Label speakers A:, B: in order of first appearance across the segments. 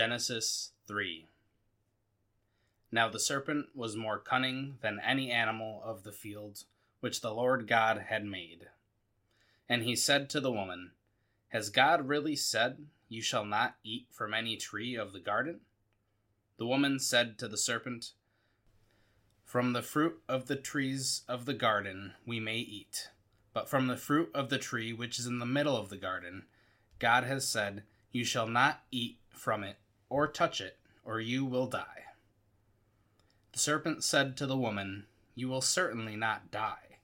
A: Genesis 3 Now the serpent was more cunning than any animal of the field which the Lord God had made. And he said to the woman, Has God really said, You shall not eat from any tree of the garden? The woman said to the serpent, From the fruit of the trees of the garden we may eat, but from the fruit of the tree which is in the middle of the garden, God has said, You shall not eat from it, or touch it, or you will die. The serpent said to the woman, You will certainly not die.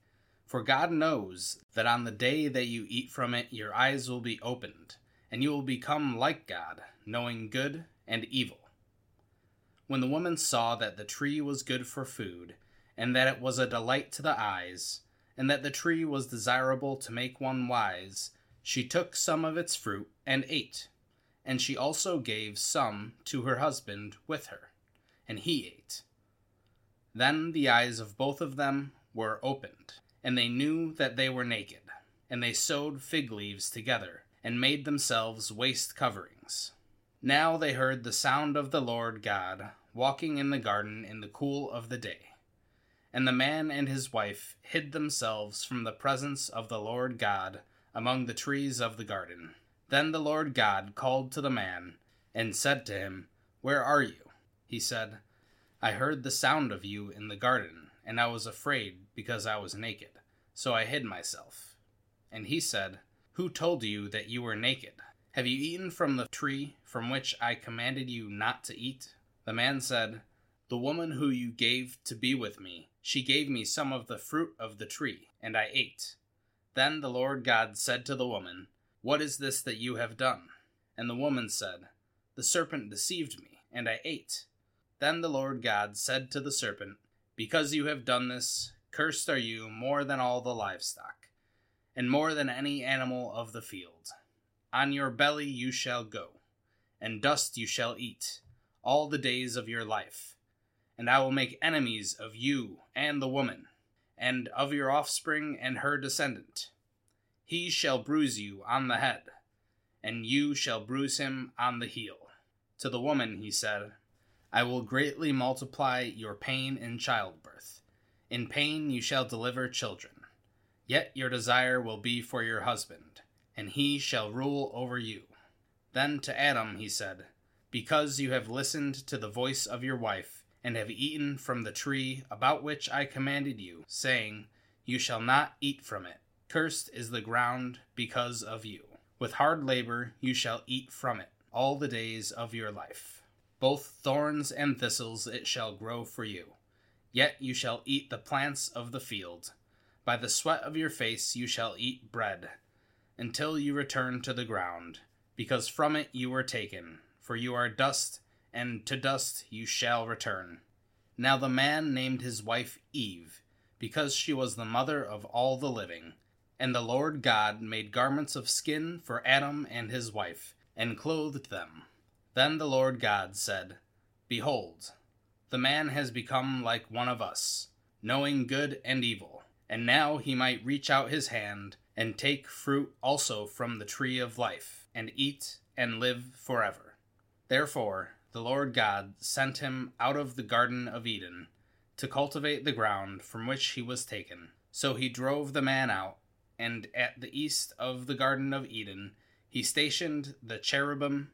A: For God knows that on the day that you eat from it, your eyes will be opened, and you will become like God, knowing good and evil. When the woman saw that the tree was good for food, and that it was a delight to the eyes, and that the tree was desirable to make one wise, she took some of its fruit and ate and she also gave some to her husband with her, and he ate. Then the eyes of both of them were opened, and they knew that they were naked, and they sewed fig leaves together, and made themselves waist coverings. Now they heard the sound of the Lord God walking in the garden in the cool of the day. And the man and his wife hid themselves from the presence of the Lord God among the trees of the garden. Then the Lord God called to the man, and said to him, Where are you? He said, I heard the sound of you in the garden, and I was afraid because I was naked, so I hid myself. And he said, Who told you that you were naked? Have you eaten from the tree from which I commanded you not to eat? The man said, The woman who you gave to be with me, she gave me some of the fruit of the tree, and I ate. Then the Lord God said to the woman, what is this that you have done? And the woman said, The serpent deceived me, and I ate. Then the Lord God said to the serpent, Because you have done this, cursed are you more than all the livestock, and more than any animal of the field. On your belly you shall go, and dust you shall eat, all the days of your life. And I will make enemies of you and the woman, and of your offspring and her descendant he shall bruise you on the head, and you shall bruise him on the heel. To the woman he said, I will greatly multiply your pain in childbirth. In pain you shall deliver children. Yet your desire will be for your husband, and he shall rule over you. Then to Adam he said, Because you have listened to the voice of your wife, and have eaten from the tree about which I commanded you, saying, You shall not eat from it. Cursed is the ground because of you. With hard labor you shall eat from it all the days of your life. Both thorns and thistles it shall grow for you. Yet you shall eat the plants of the field. By the sweat of your face you shall eat bread, until you return to the ground, because from it you were taken. For you are dust, and to dust you shall return. Now the man named his wife Eve, because she was the mother of all the living. And the Lord God made garments of skin for Adam and his wife, and clothed them. Then the Lord God said, Behold, the man has become like one of us, knowing good and evil. And now he might reach out his hand and take fruit also from the tree of life, and eat and live forever. Therefore, the Lord God sent him out of the Garden of Eden to cultivate the ground from which he was taken. So he drove the man out and at the east of the Garden of Eden he stationed the cherubim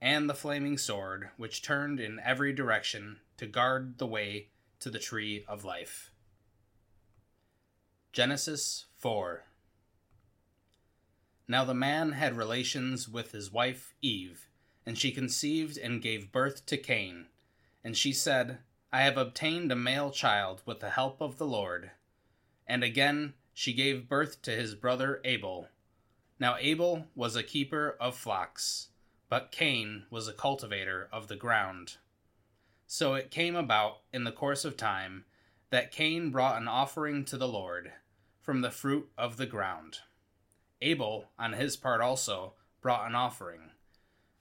A: and the flaming sword, which turned in every direction to guard the way to the tree of life. Genesis 4 Now the man had relations with his wife Eve, and she conceived and gave birth to Cain. And she said, I have obtained a male child with the help of the Lord. And again she gave birth to his brother Abel. Now Abel was a keeper of flocks, but Cain was a cultivator of the ground. So it came about in the course of time that Cain brought an offering to the Lord from the fruit of the ground. Abel, on his part also, brought an offering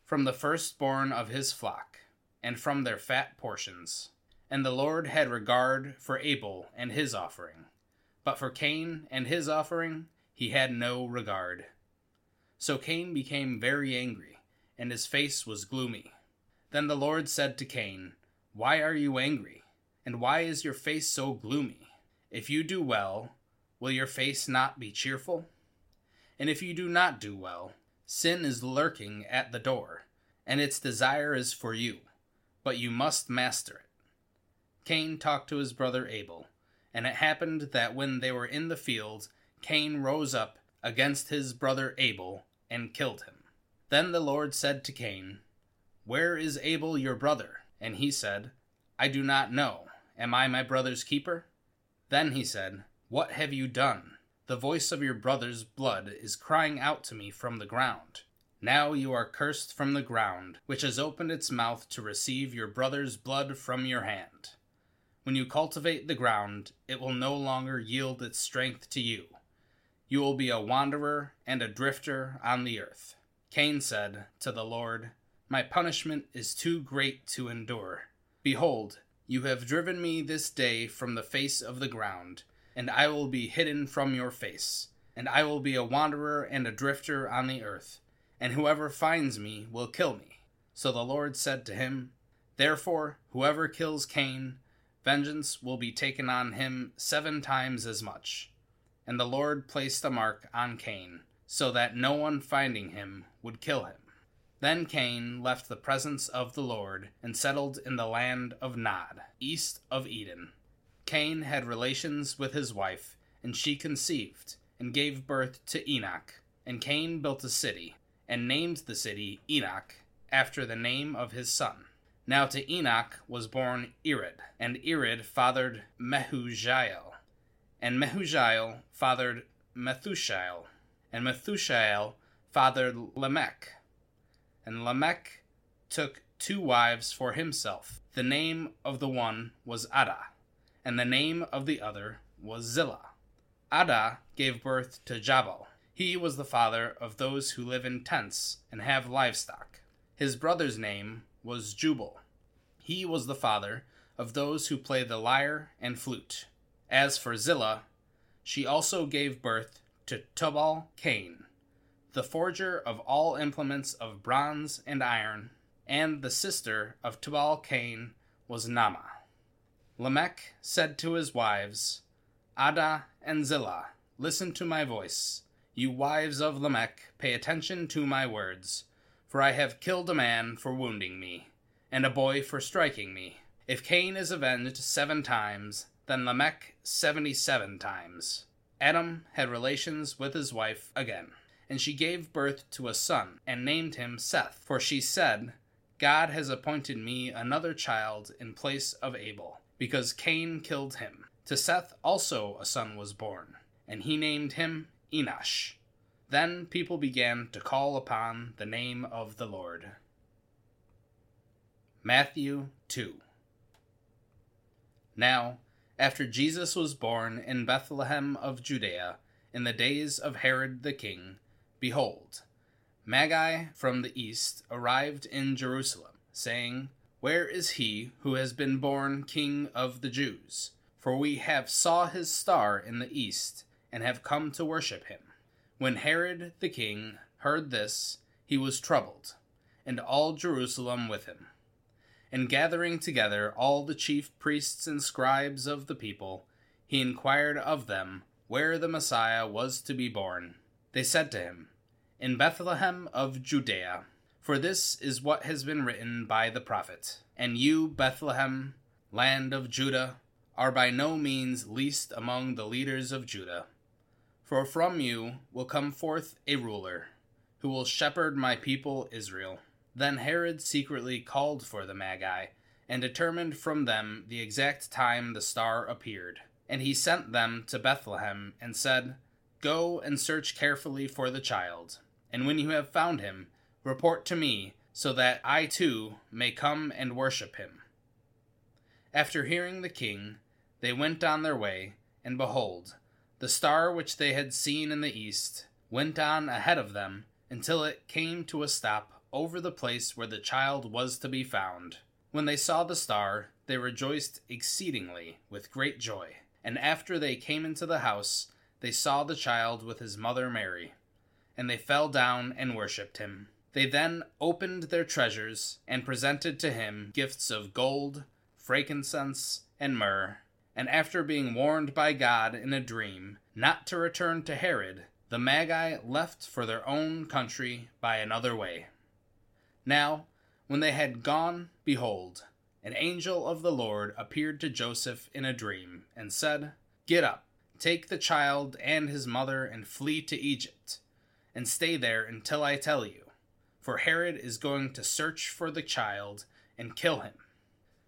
A: from the firstborn of his flock, and from their fat portions. And the Lord had regard for Abel and his offering but for Cain and his offering, he had no regard. So Cain became very angry, and his face was gloomy. Then the Lord said to Cain, Why are you angry? And why is your face so gloomy? If you do well, will your face not be cheerful? And if you do not do well, sin is lurking at the door, and its desire is for you, but you must master it. Cain talked to his brother Abel, and it happened that when they were in the field, Cain rose up against his brother Abel and killed him. Then the Lord said to Cain, Where is Abel your brother? And he said, I do not know. Am I my brother's keeper? Then he said, What have you done? The voice of your brother's blood is crying out to me from the ground. Now you are cursed from the ground, which has opened its mouth to receive your brother's blood from your hand. When you cultivate the ground, it will no longer yield its strength to you. You will be a wanderer and a drifter on the earth. Cain said to the Lord, My punishment is too great to endure. Behold, you have driven me this day from the face of the ground, and I will be hidden from your face, and I will be a wanderer and a drifter on the earth, and whoever finds me will kill me. So the Lord said to him, Therefore, whoever kills Cain, vengeance will be taken on him seven times as much. And the Lord placed a mark on Cain, so that no one finding him would kill him. Then Cain left the presence of the Lord and settled in the land of Nod, east of Eden. Cain had relations with his wife, and she conceived and gave birth to Enoch. And Cain built a city, and named the city Enoch after the name of his son. Now to Enoch was born Irad, and Irad fathered Mehujael, and Mehujael fathered Methushael, and Methushael fathered Lamech. And Lamech took two wives for himself. The name of the one was Adah, and the name of the other was Zillah. Adah gave birth to Jabal. He was the father of those who live in tents and have livestock. His brother's name was Jubal. He was the father of those who play the lyre and flute. As for Zillah, she also gave birth to Tubal Cain, the forger of all implements of bronze and iron, and the sister of Tubal Cain was Naamah. Lamech said to his wives, Adah and Zillah, listen to my voice. You wives of Lamech, pay attention to my words, for I have killed a man for wounding me, and a boy for striking me. If Cain is avenged seven times, then Lamech seventy seven times. Adam had relations with his wife again, and she gave birth to a son, and named him Seth, for she said, God has appointed me another child in place of Abel, because Cain killed him. To Seth also a son was born, and he named him Enosh. Then people began to call upon the name of the Lord. Matthew 2 Now, after Jesus was born in Bethlehem of Judea, in the days of Herod the king, behold, Magi from the east arrived in Jerusalem, saying, Where is he who has been born King of the Jews? For we have saw his star in the east, and have come to worship him. When Herod the king heard this, he was troubled, and all Jerusalem with him. And gathering together all the chief priests and scribes of the people, he inquired of them where the Messiah was to be born. They said to him, In Bethlehem of Judea, for this is what has been written by the prophet. And you, Bethlehem, land of Judah, are by no means least among the leaders of Judah. For from you will come forth a ruler, who will shepherd my people Israel. Then Herod secretly called for the Magi, and determined from them the exact time the star appeared. And he sent them to Bethlehem, and said, Go and search carefully for the child, and when you have found him, report to me, so that I too may come and worship him. After hearing the king, they went on their way, and behold, the star which they had seen in the east went on ahead of them until it came to a stop over the place where the child was to be found. When they saw the star, they rejoiced exceedingly with great joy. And after they came into the house, they saw the child with his mother Mary. And they fell down and worshipped him. They then opened their treasures and presented to him gifts of gold, frankincense, and myrrh. And after being warned by God in a dream not to return to Herod, the Magi left for their own country by another way. Now, when they had gone, behold, an angel of the Lord appeared to Joseph in a dream, and said, Get up, take the child and his mother, and flee to Egypt, and stay there until I tell you for Herod is going to search for the child and kill him.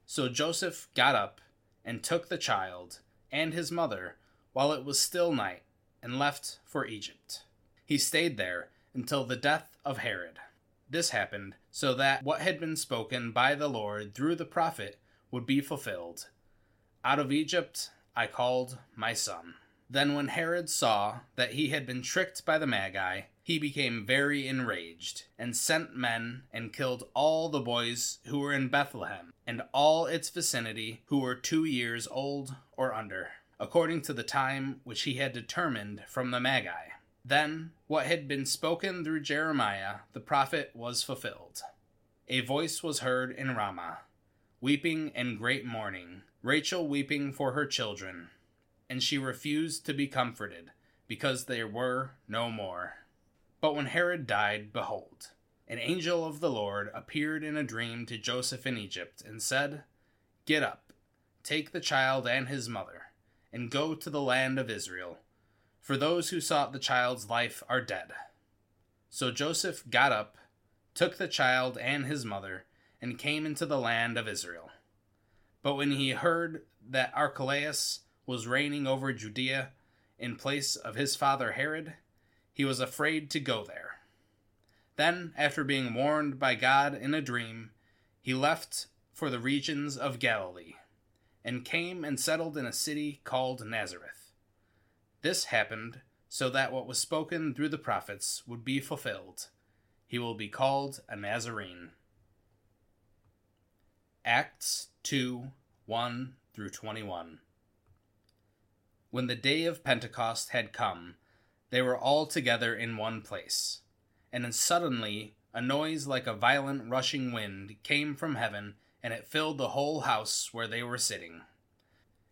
A: So Joseph got up and took the child and his mother while it was still night and left for Egypt. He stayed there until the death of Herod. This happened so that what had been spoken by the Lord through the prophet would be fulfilled. Out of Egypt I called my son. Then, when Herod saw that he had been tricked by the Magi, he became very enraged, and sent men and killed all the boys who were in Bethlehem, and all its vicinity who were two years old or under, according to the time which he had determined from the Magi. Then what had been spoken through Jeremiah the prophet was fulfilled. A voice was heard in Ramah, weeping and great mourning, Rachel weeping for her children and she refused to be comforted, because there were no more. But when Herod died, behold, an angel of the Lord appeared in a dream to Joseph in Egypt, and said, Get up, take the child and his mother, and go to the land of Israel, for those who sought the child's life are dead. So Joseph got up, took the child and his mother, and came into the land of Israel. But when he heard that Archelaus was reigning over Judea in place of his father Herod, he was afraid to go there. Then, after being warned by God in a dream, he left for the regions of Galilee, and came and settled in a city called Nazareth. This happened so that what was spoken through the prophets would be fulfilled. He will be called a Nazarene. Acts 2 1 through 21. When the day of Pentecost had come, they were all together in one place. And suddenly a noise like a violent rushing wind came from heaven, and it filled the whole house where they were sitting.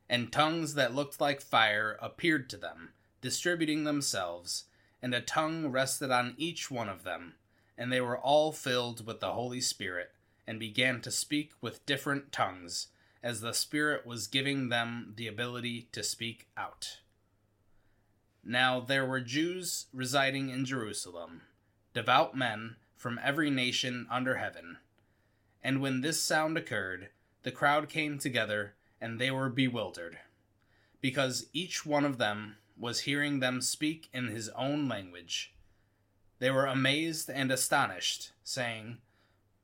A: And tongues that looked like fire appeared to them, distributing themselves, and a tongue rested on each one of them, and they were all filled with the Holy Spirit, and began to speak with different tongues as the Spirit was giving them the ability to speak out. Now there were Jews residing in Jerusalem, devout men from every nation under heaven. And when this sound occurred, the crowd came together, and they were bewildered, because each one of them was hearing them speak in his own language. They were amazed and astonished, saying,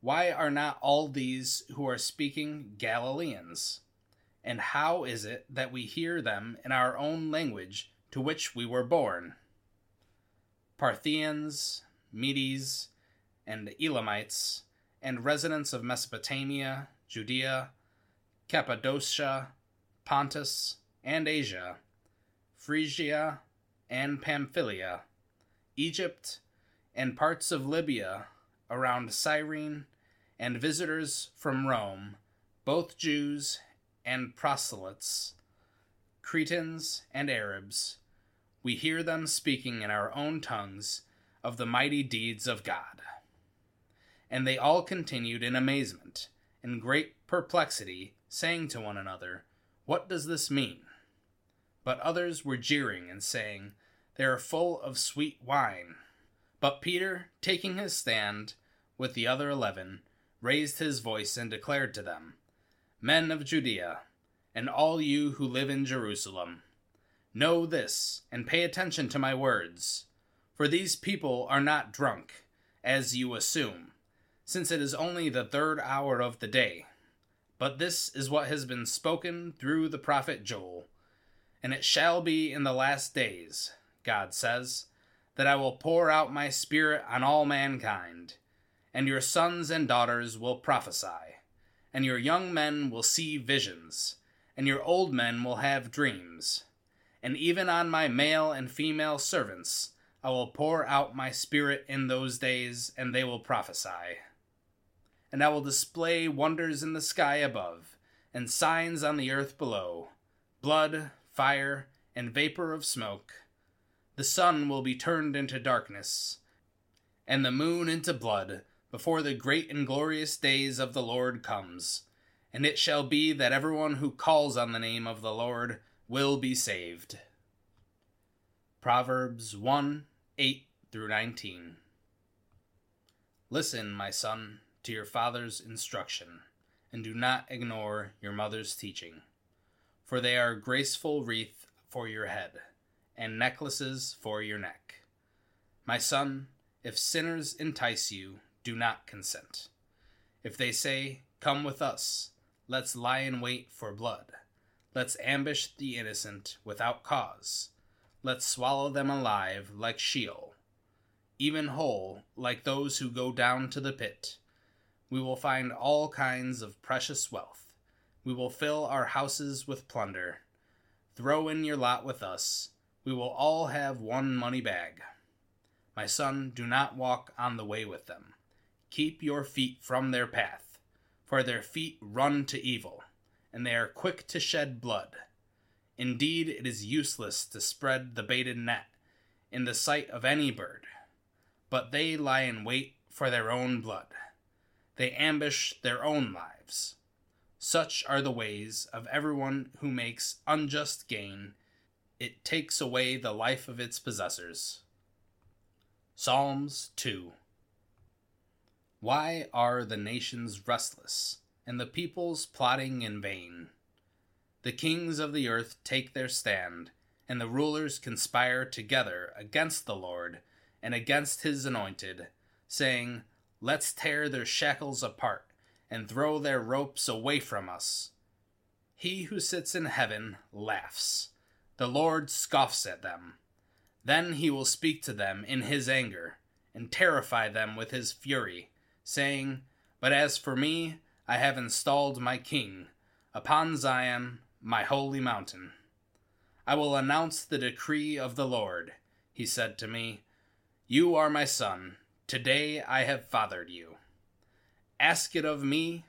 A: why are not all these who are speaking Galileans? And how is it that we hear them in our own language to which we were born? Parthians, Medes, and Elamites, and residents of Mesopotamia, Judea, Cappadocia, Pontus, and Asia, Phrygia, and Pamphylia, Egypt, and parts of Libya around Cyrene, and visitors from Rome, both Jews and proselytes, Cretans and Arabs, we hear them speaking in our own tongues of the mighty deeds of God. And they all continued in amazement, in great perplexity, saying to one another, What does this mean? But others were jeering and saying, They are full of sweet wine. But Peter, taking his stand with the other eleven, raised his voice and declared to them, Men of Judea, and all you who live in Jerusalem, know this, and pay attention to my words. For these people are not drunk, as you assume, since it is only the third hour of the day. But this is what has been spoken through the prophet Joel. And it shall be in the last days, God says, that I will pour out my Spirit on all mankind and your sons and daughters will prophesy, and your young men will see visions, and your old men will have dreams. And even on my male and female servants I will pour out my spirit in those days, and they will prophesy. And I will display wonders in the sky above, and signs on the earth below blood, fire, and vapor of smoke. The sun will be turned into darkness, and the moon into blood, before the great and glorious days of the Lord comes. And it shall be that everyone who calls on the name of the Lord will be saved. Proverbs 1 8 through 19. Listen, my son, to your father's instruction, and do not ignore your mother's teaching, for they are a graceful wreath for your head, and necklaces for your neck. My son, if sinners entice you, do not consent. If they say, Come with us, let's lie in wait for blood, let's ambush the innocent without cause Let's swallow them alive like Sheol, even whole like those who go down to the pit. We will find all kinds of precious wealth. We will fill our houses with plunder. Throw in your lot with us. We will all have one money bag. My son, do not walk on the way with them. Keep your feet from their path, for their feet run to evil, and they are quick to shed blood. Indeed, it is useless to spread the baited net in the sight of any bird, but they lie in wait for their own blood. They ambush their own lives. Such are the ways of everyone who makes unjust gain. It takes away the life of its possessors. Psalms 2 Why are the nations restless, and the peoples plotting in vain? The kings of the earth take their stand, and the rulers conspire together against the Lord and against his anointed, saying, Let's tear their shackles apart and throw their ropes away from us. He who sits in heaven laughs. The Lord scoffs at them. Then he will speak to them in his anger and terrify them with his fury, saying, But as for me, I have installed my king upon Zion my holy mountain. I will announce the decree of the Lord. He said to me, You are my son. Today I have fathered you. Ask it of me,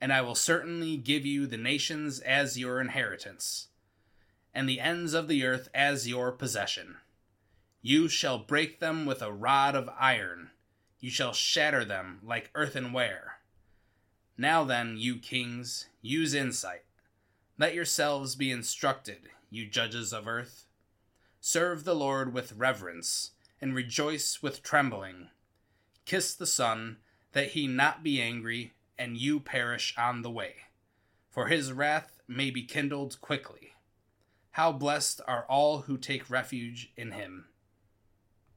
A: and I will certainly give you the nations as your inheritance, and the ends of the earth as your possession. You shall break them with a rod of iron, you shall shatter them like earthenware. Now then, you kings, use insight let yourselves be instructed, you judges of earth. Serve the Lord with reverence, and rejoice with trembling. Kiss the Son, that he not be angry, and you perish on the way. For his wrath may be kindled quickly. How blessed are all who take refuge in him.